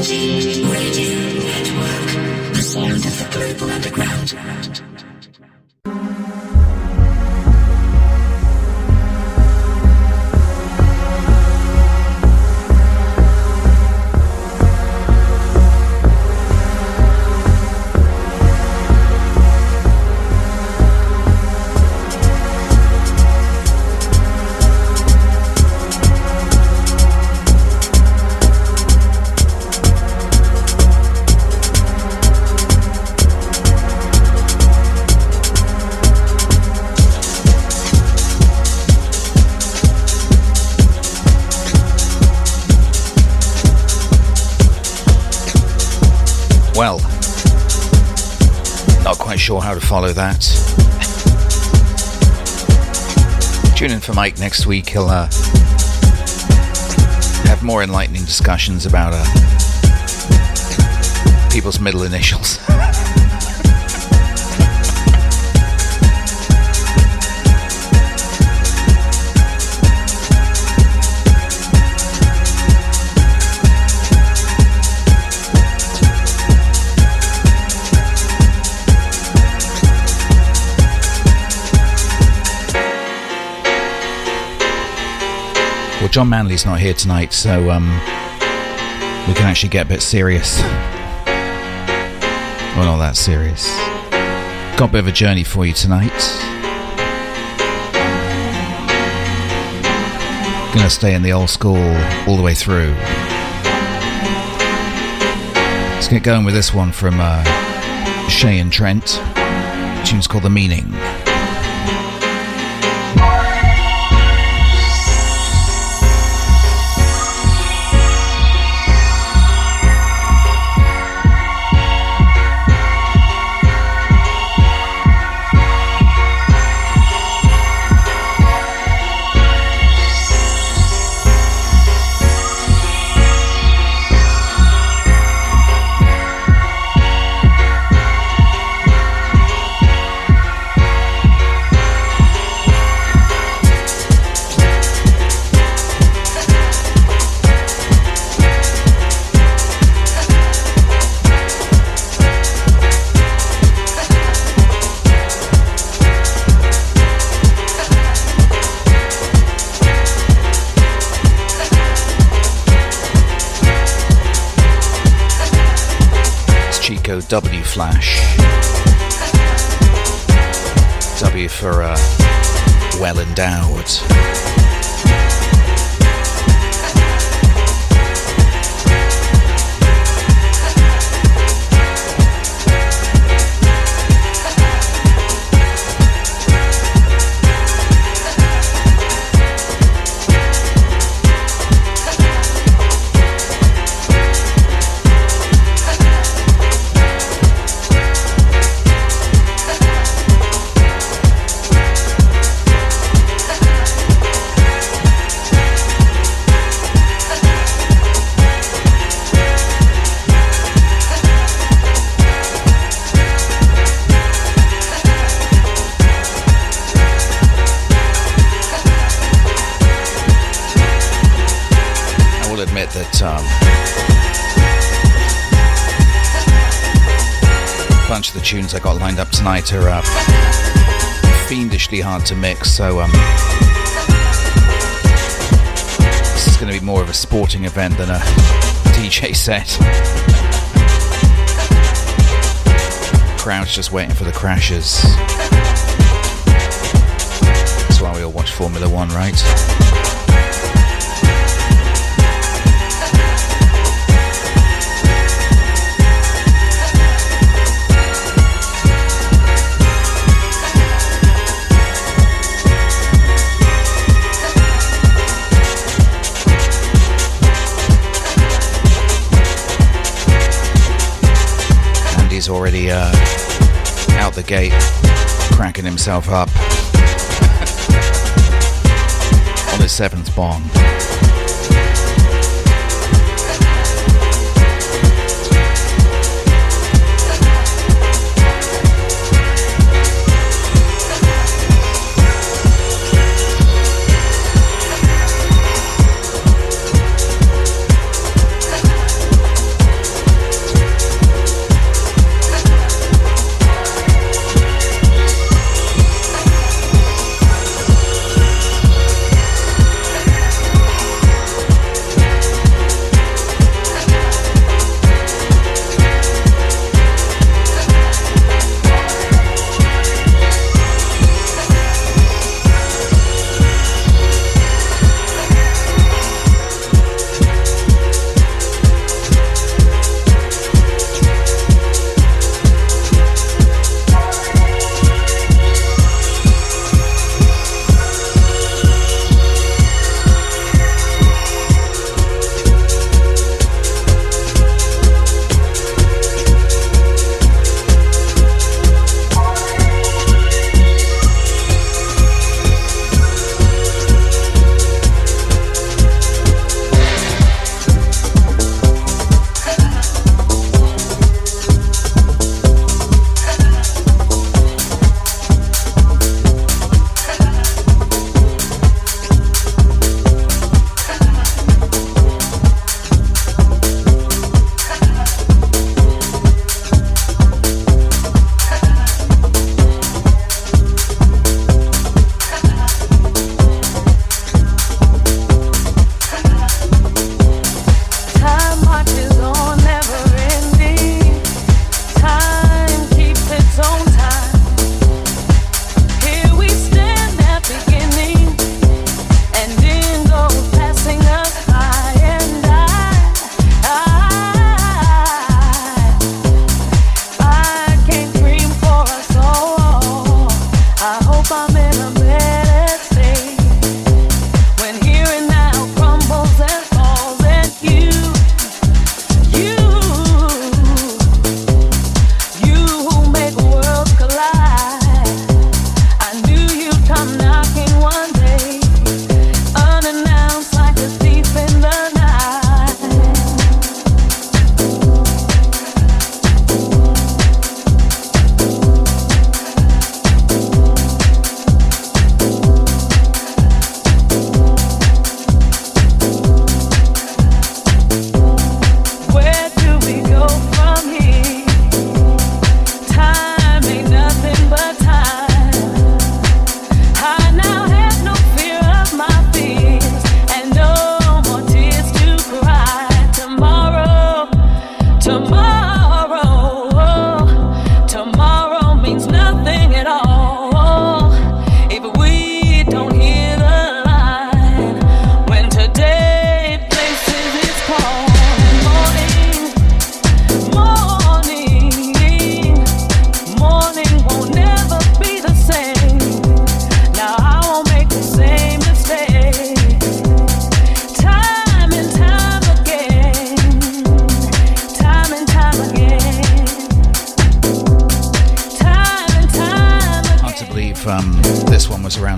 Network, the sound of the purple underground. Follow that. Tune in for Mike next week. He'll uh, have more enlightening discussions about uh, people's middle initials. John Manley's not here tonight, so um, we can actually get a bit serious. Well, not that serious. Got a bit of a journey for you tonight. Gonna stay in the old school all the way through. Let's get going with this one from uh, Shay and Trent. The tune's called The Meaning. Event than a DJ set. Crowd's just waiting for the crashes. Himself up on his seventh bomb.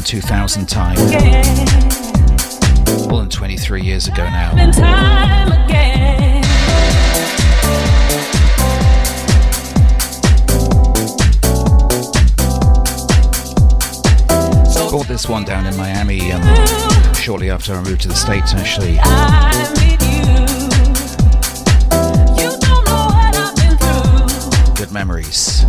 Around 2000 time. More than 23 years ago now. Bought this one down in Miami um, shortly after I moved to the States, actually. Good memories.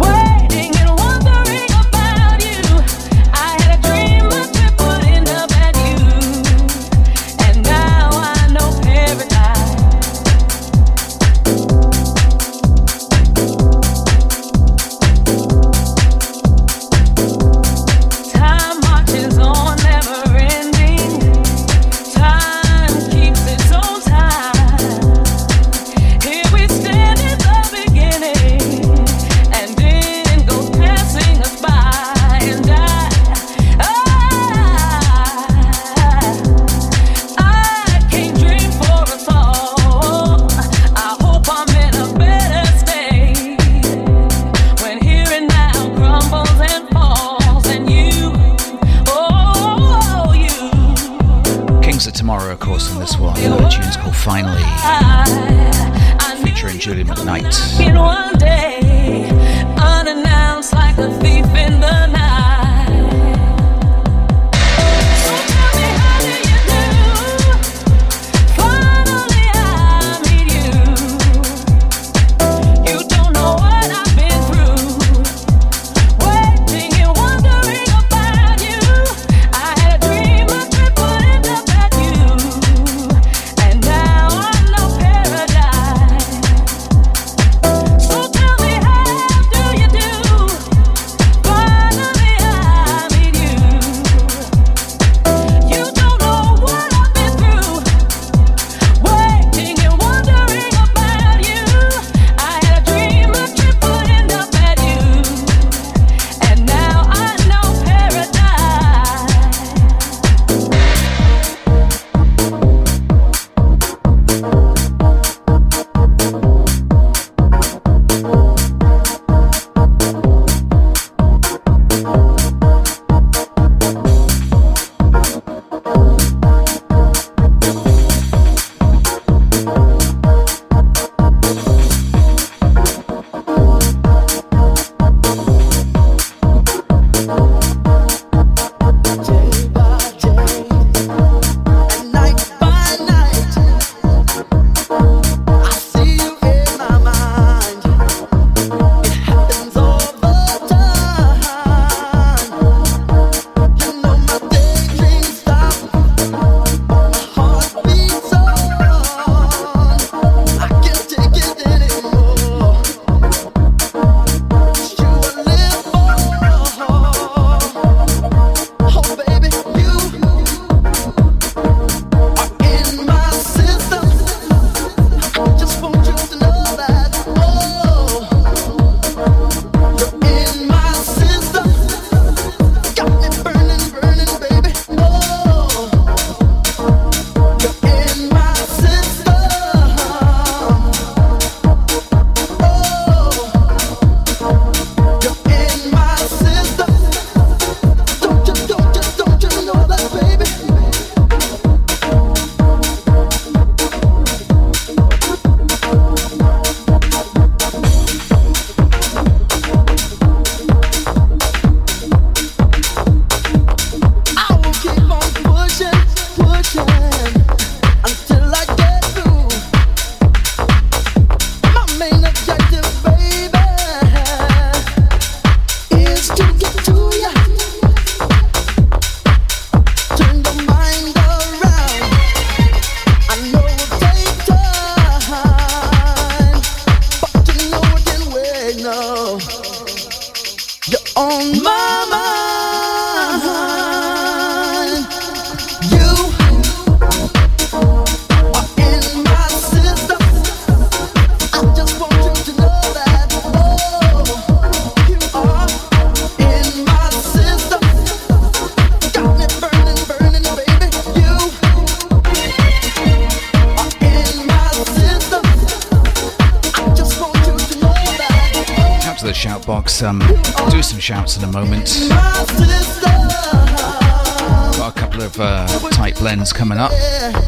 Blends coming up.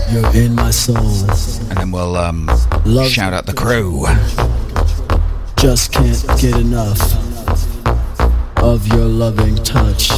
You're in my soul. And then we'll um, shout out the crew. Just can't get enough of your loving touch.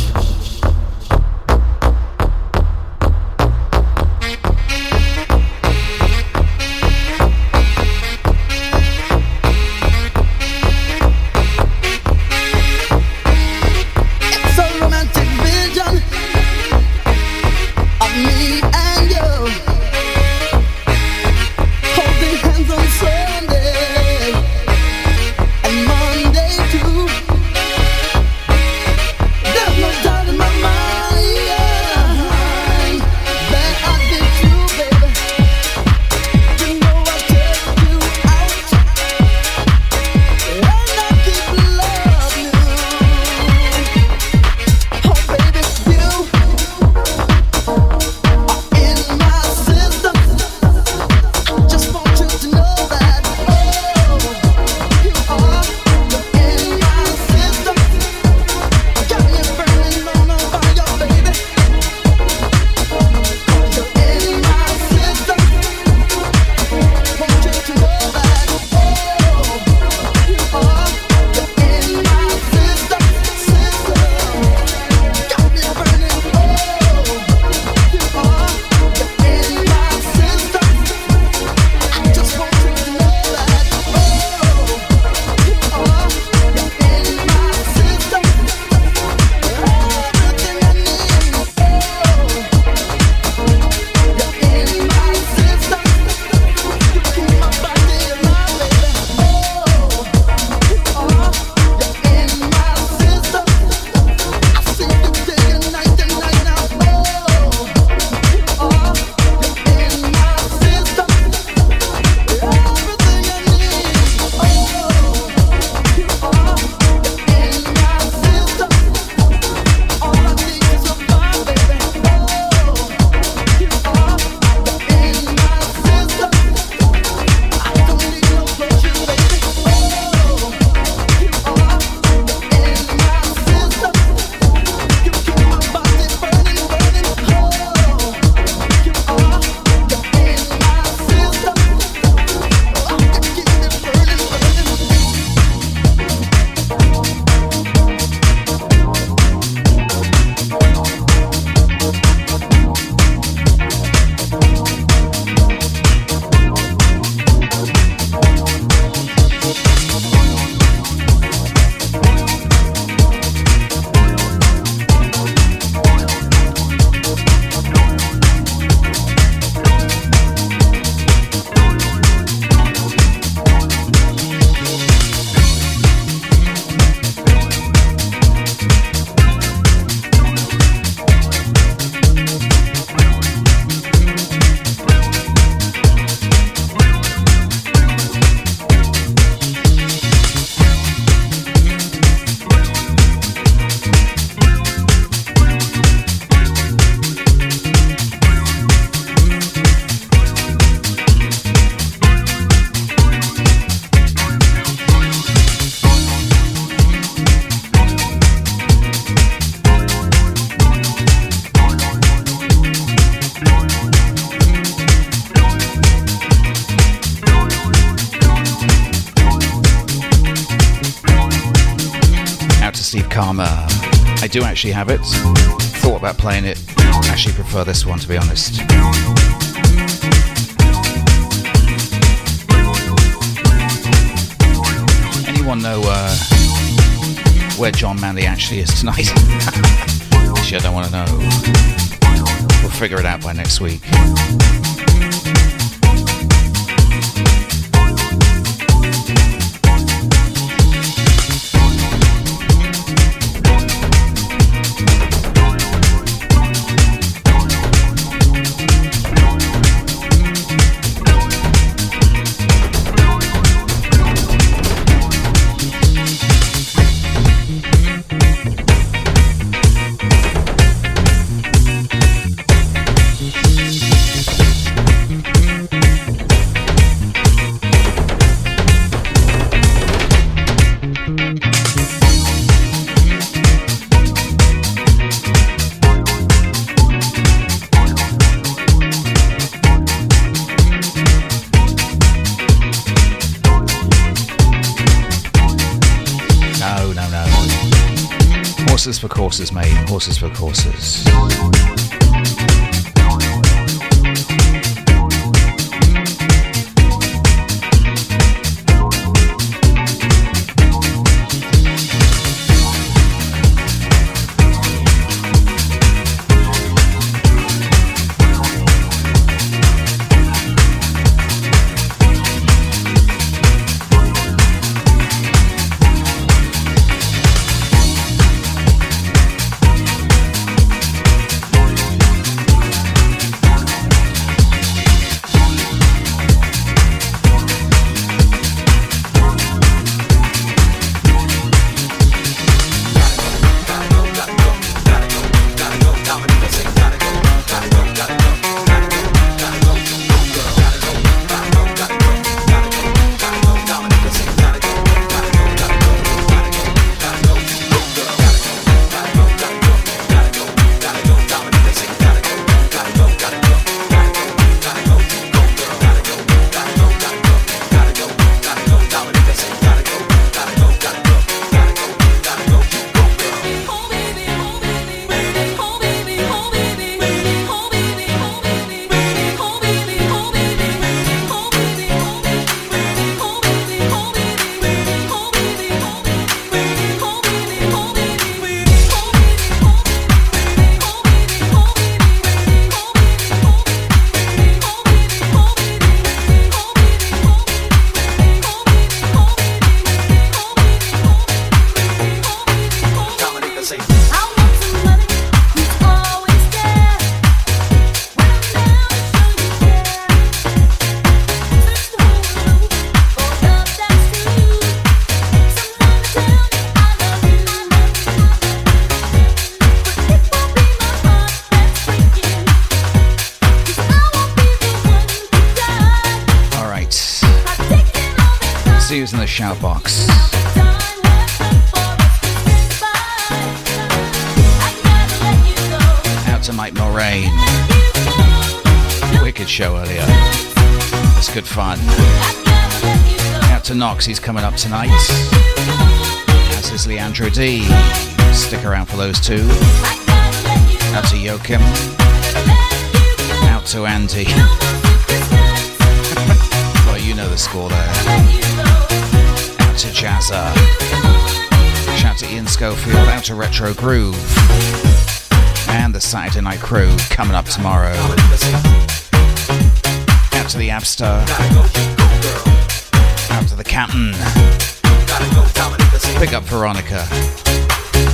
Actually have it. Thought about playing it. Actually prefer this one to be honest. Anyone know uh, where John Manley actually is tonight? actually, I don't want to know. We'll figure it out by next week. Horses for courses, mate. Horses for courses. He's coming up tonight. As is Leandro D. Stick around for those two. Out to Joachim. Out to Andy. well, you know the score there. Out to Jazza. Shout to Ian Schofield. Out to Retro Groove. And the Saturday Night Crew coming up tomorrow. Out to the Abster Out to the captain. Pick up Veronica.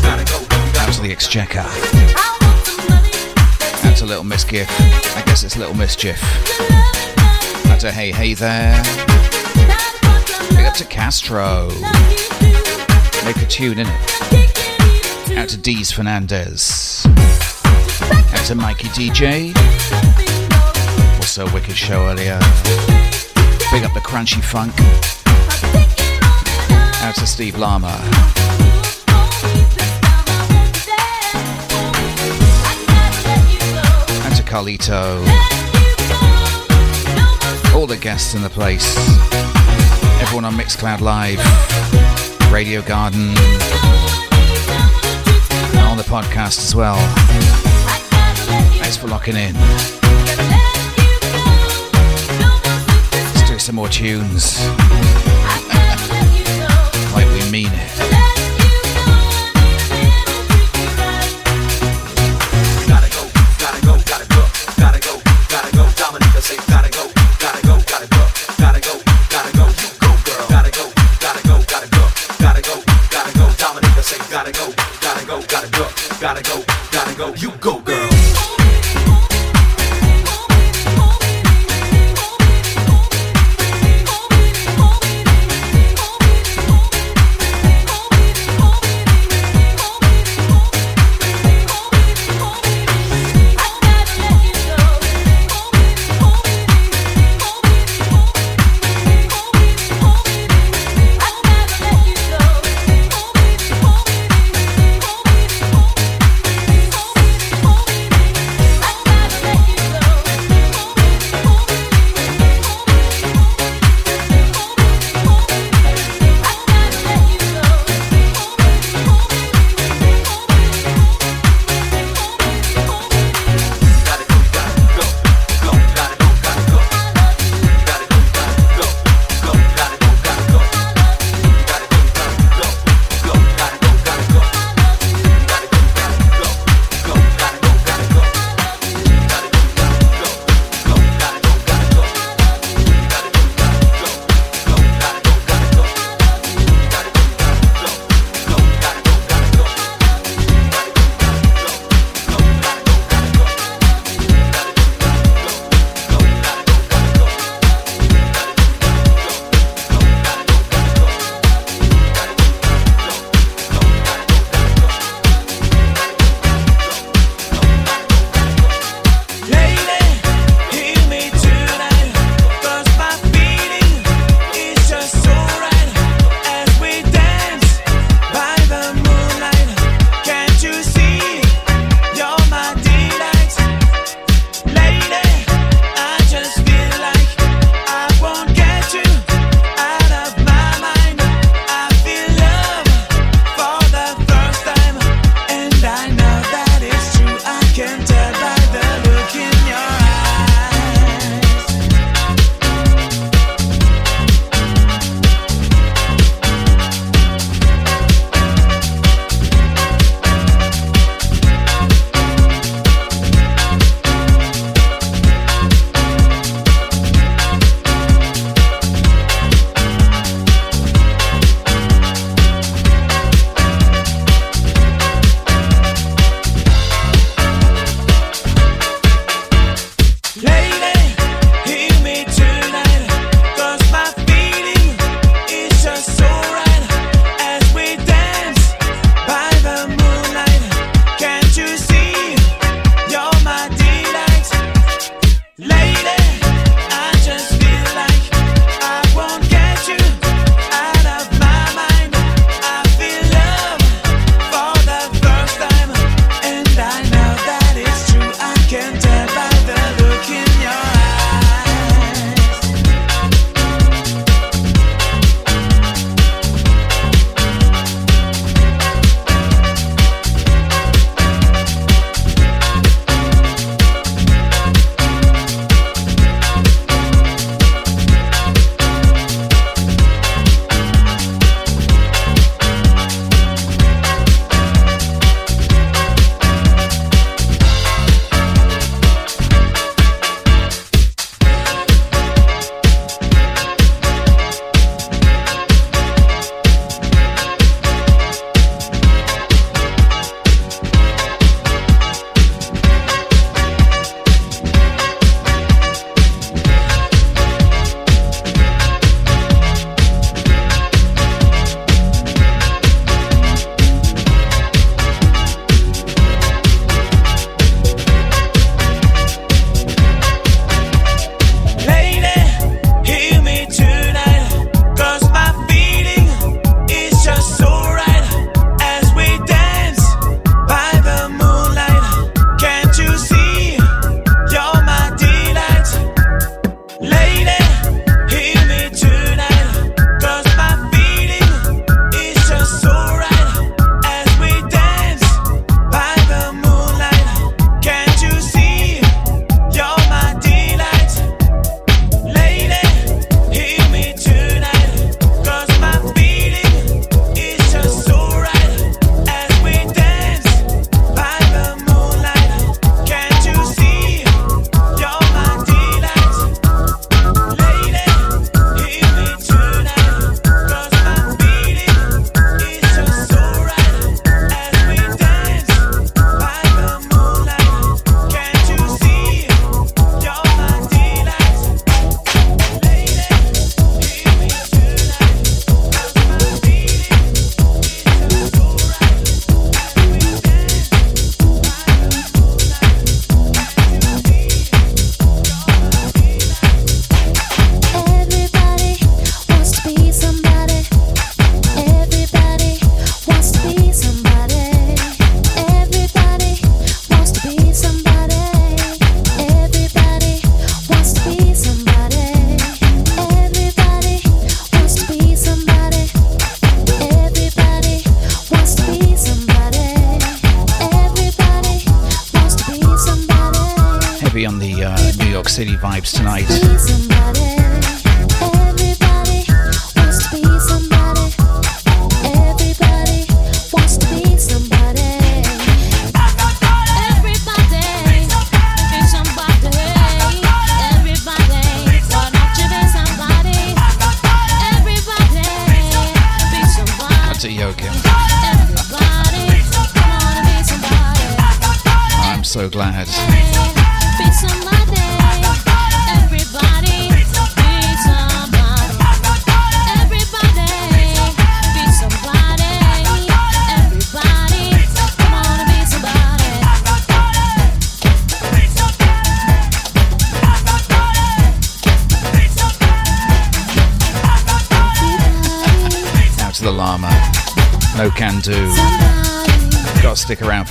Out to the Exchequer. Out to Little Miss. I guess it's Little Mischief. Out to Hey Hey there. Pick up to Castro. Make a tune in it. Out to Deez Fernandez. Out to Mikey DJ. Also a wicked show earlier. Big up the Crunchy Funk. Out to Steve Lama. And to Carlito. All the guests in the place. Everyone on Mixcloud Live. Radio Garden. And on the podcast as well. Thanks for locking in. Let's do some more tunes like we mean it.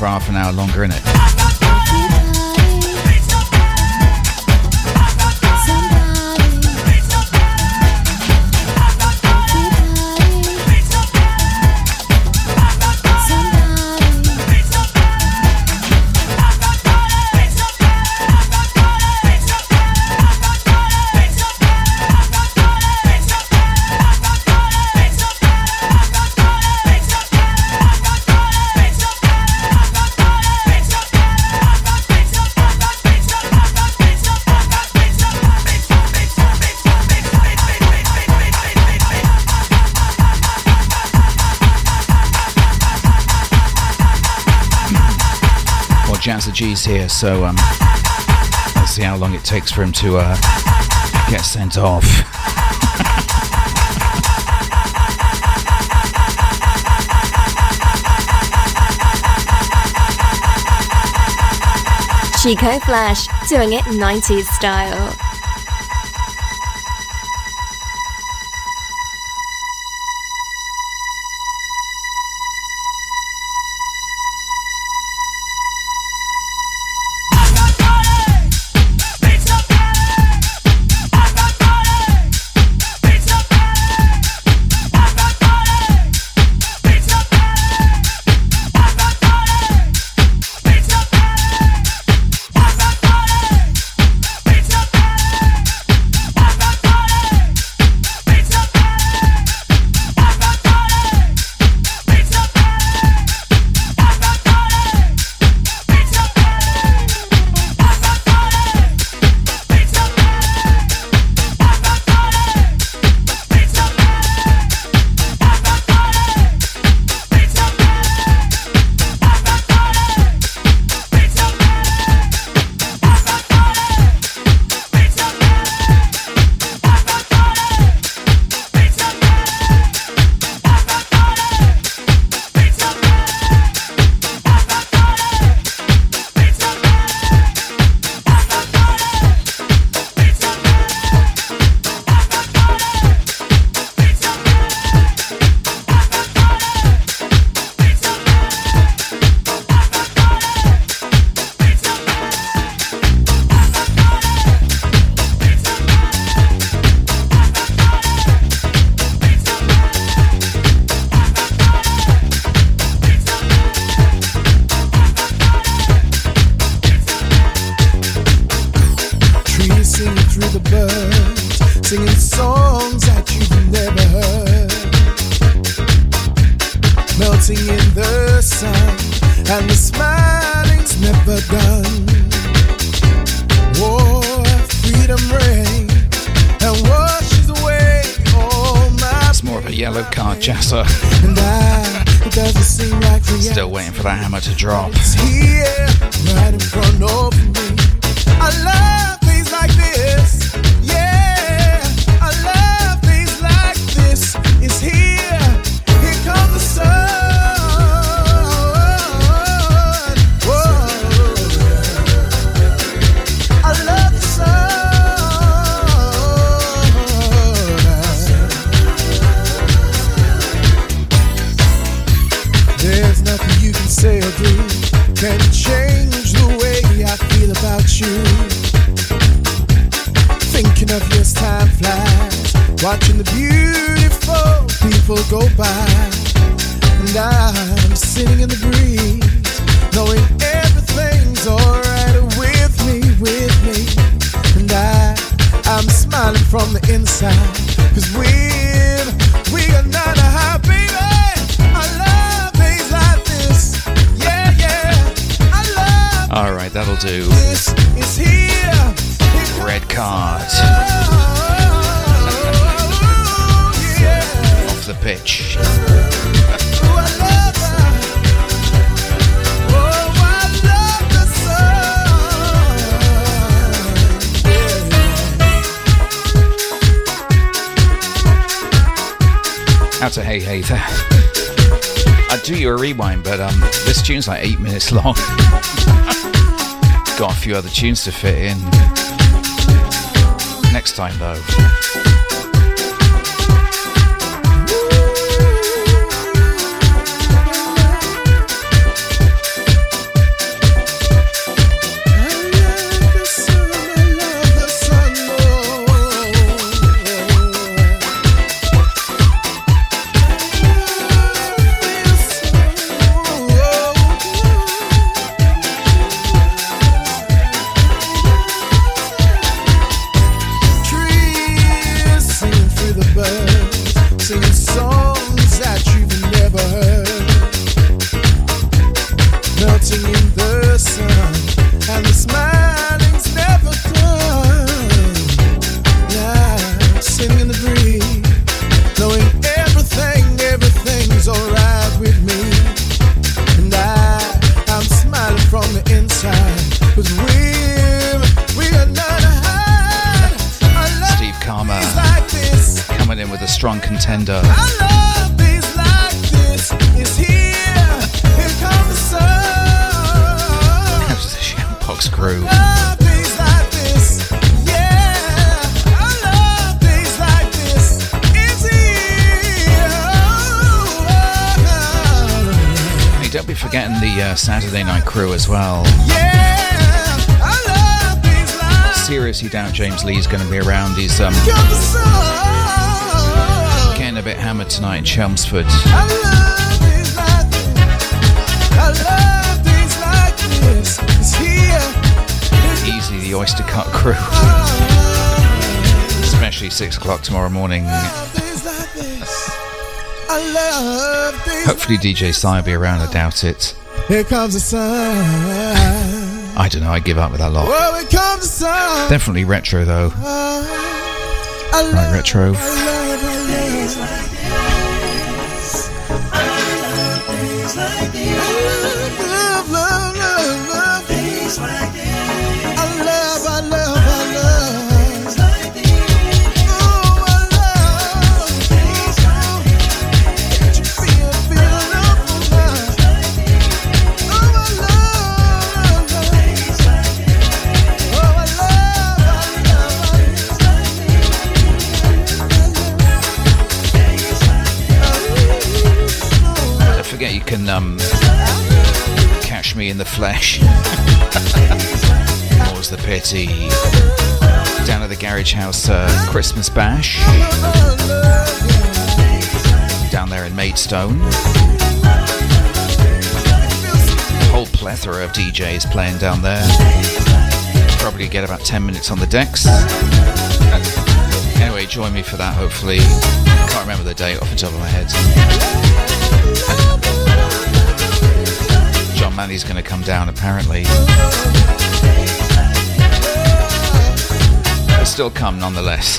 For half an hour longer, innit? Jazza so um, let's see how long it takes for him to uh, get sent off. Chico Flash, doing it 90s style. about to drop. It's here, right in front of me. I love watching the beautiful people go by, and I'm sitting in the breeze. Hey Hey. I'd do you a rewind, but um, this tune's like eight minutes long. Got a few other tunes to fit in. Next time, though. Night Crew as well. Seriously doubt James Lee's going to be around. He's um, getting a bit hammered tonight in Chelmsford. Easily the Oyster Cut crew. Especially 6 o'clock tomorrow morning. Hopefully DJ Sai will be around, I doubt it. Here comes the sun. I don't know. I give up with that lot. Well, here comes the sun. Definitely retro though. Right, retro. Um, catch me in the flesh. More's the pity. Down at the Garage House uh, Christmas Bash. Down there in Maidstone. Whole plethora of DJs playing down there. Probably get about 10 minutes on the decks. Anyway, join me for that hopefully. Can't remember the date off the top of my head. Manny's going to come down apparently. But still come nonetheless.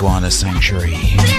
Iguana Sanctuary.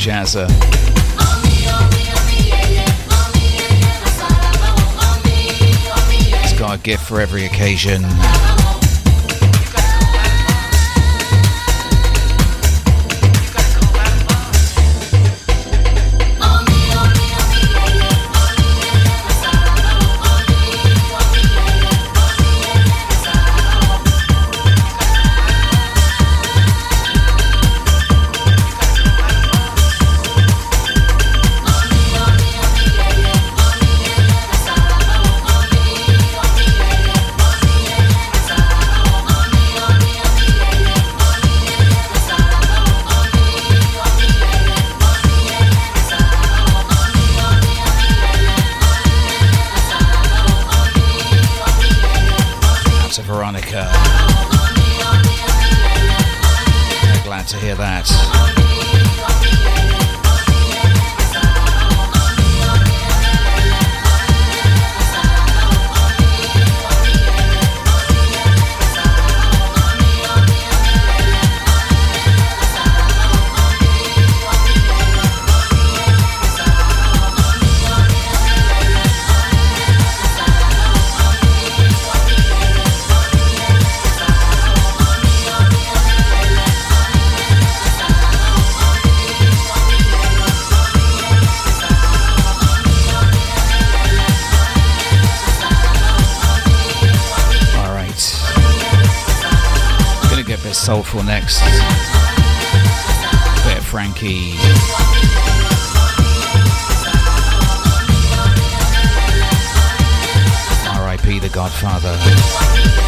jazzer. It's got a gift for every occasion. Godfather.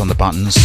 On the buttons.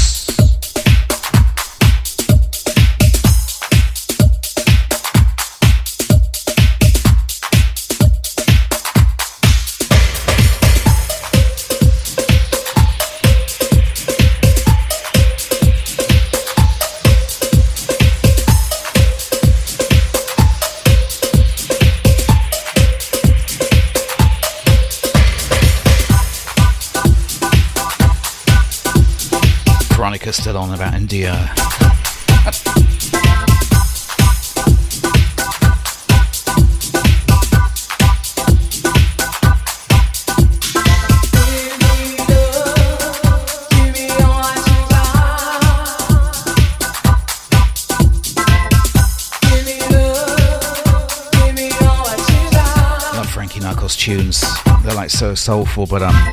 Like so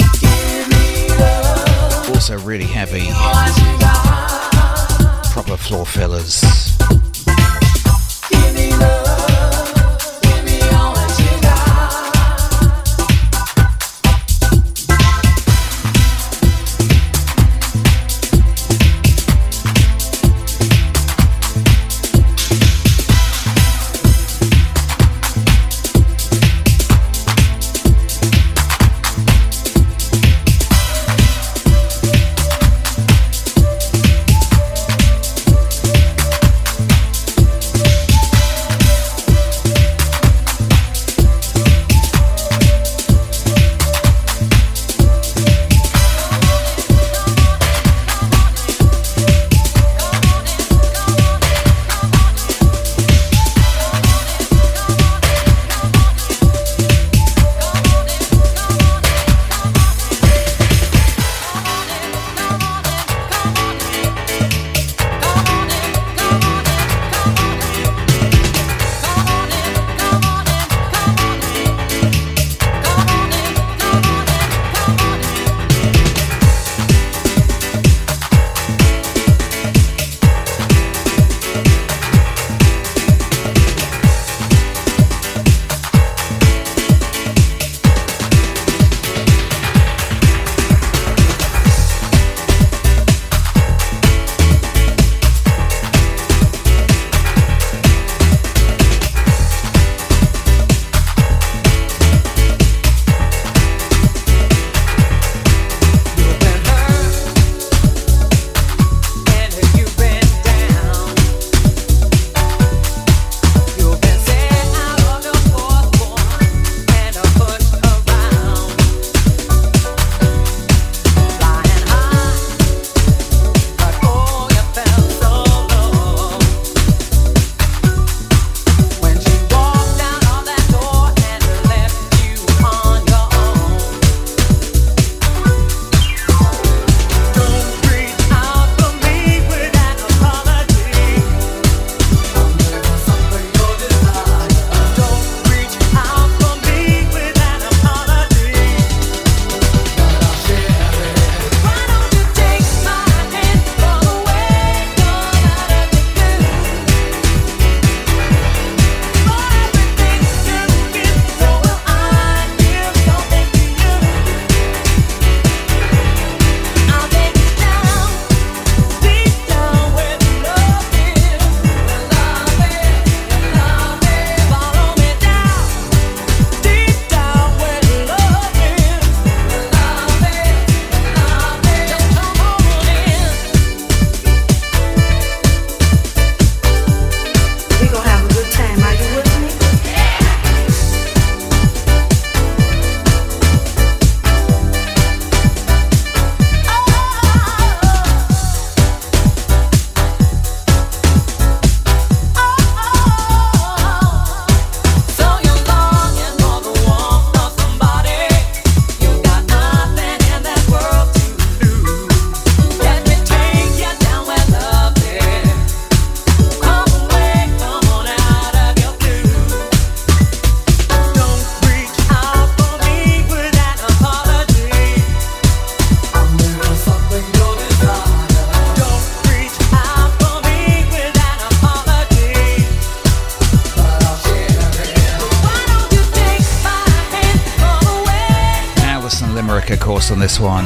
this one.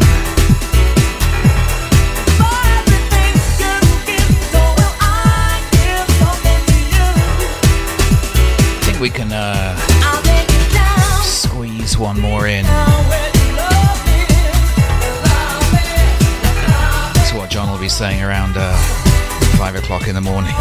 I think we can uh, squeeze one more in. That's what John will be saying around uh, five o'clock in the morning.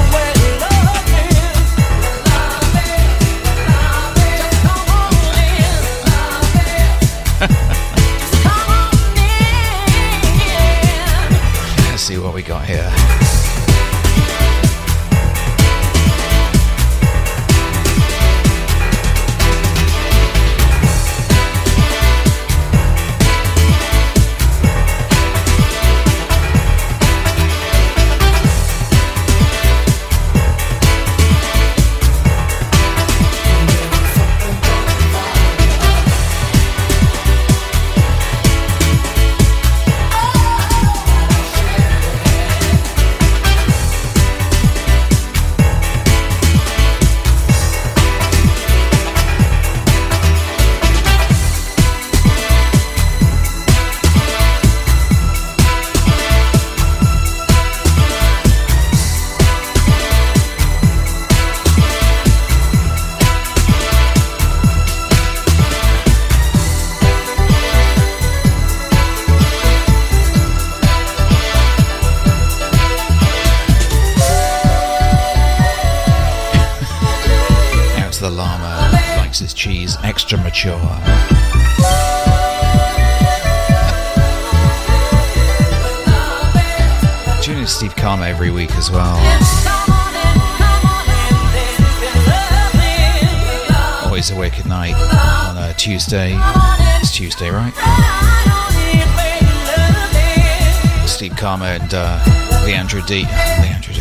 D. Leandro D.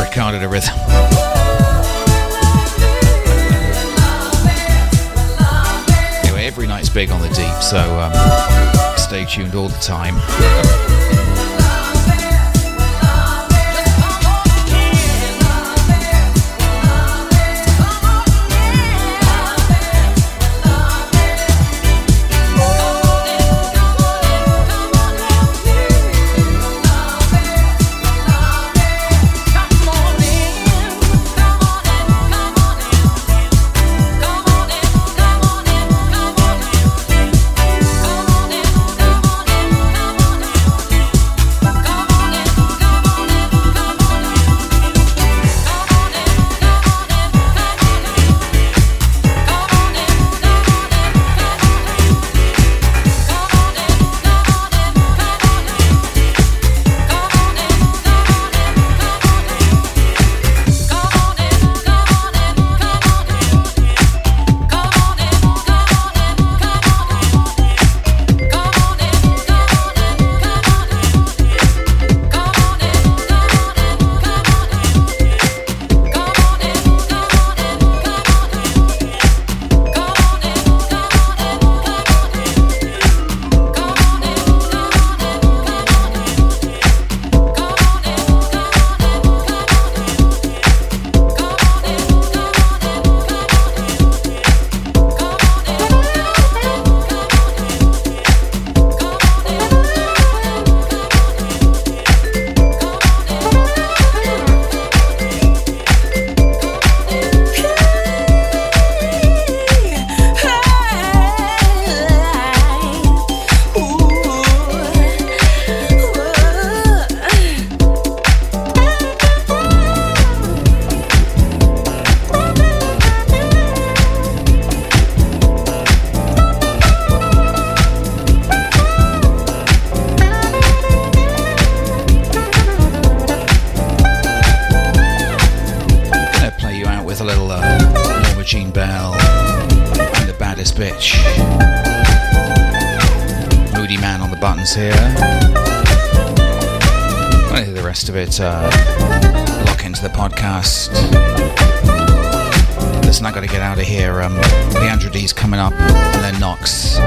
Ricardo the Rhythm. Anyway, every night's big on the deep, so um, stay tuned all the time. With a little uh, Norma Jean Bell and the baddest bitch. Moodymann on the buttons here. Wanna hear the rest of it? Uh, lock into the podcast. Listen, I gotta get out of here. Um, Leandro D's coming up, and then Knox.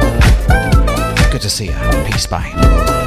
Good to see you. Peace, bye.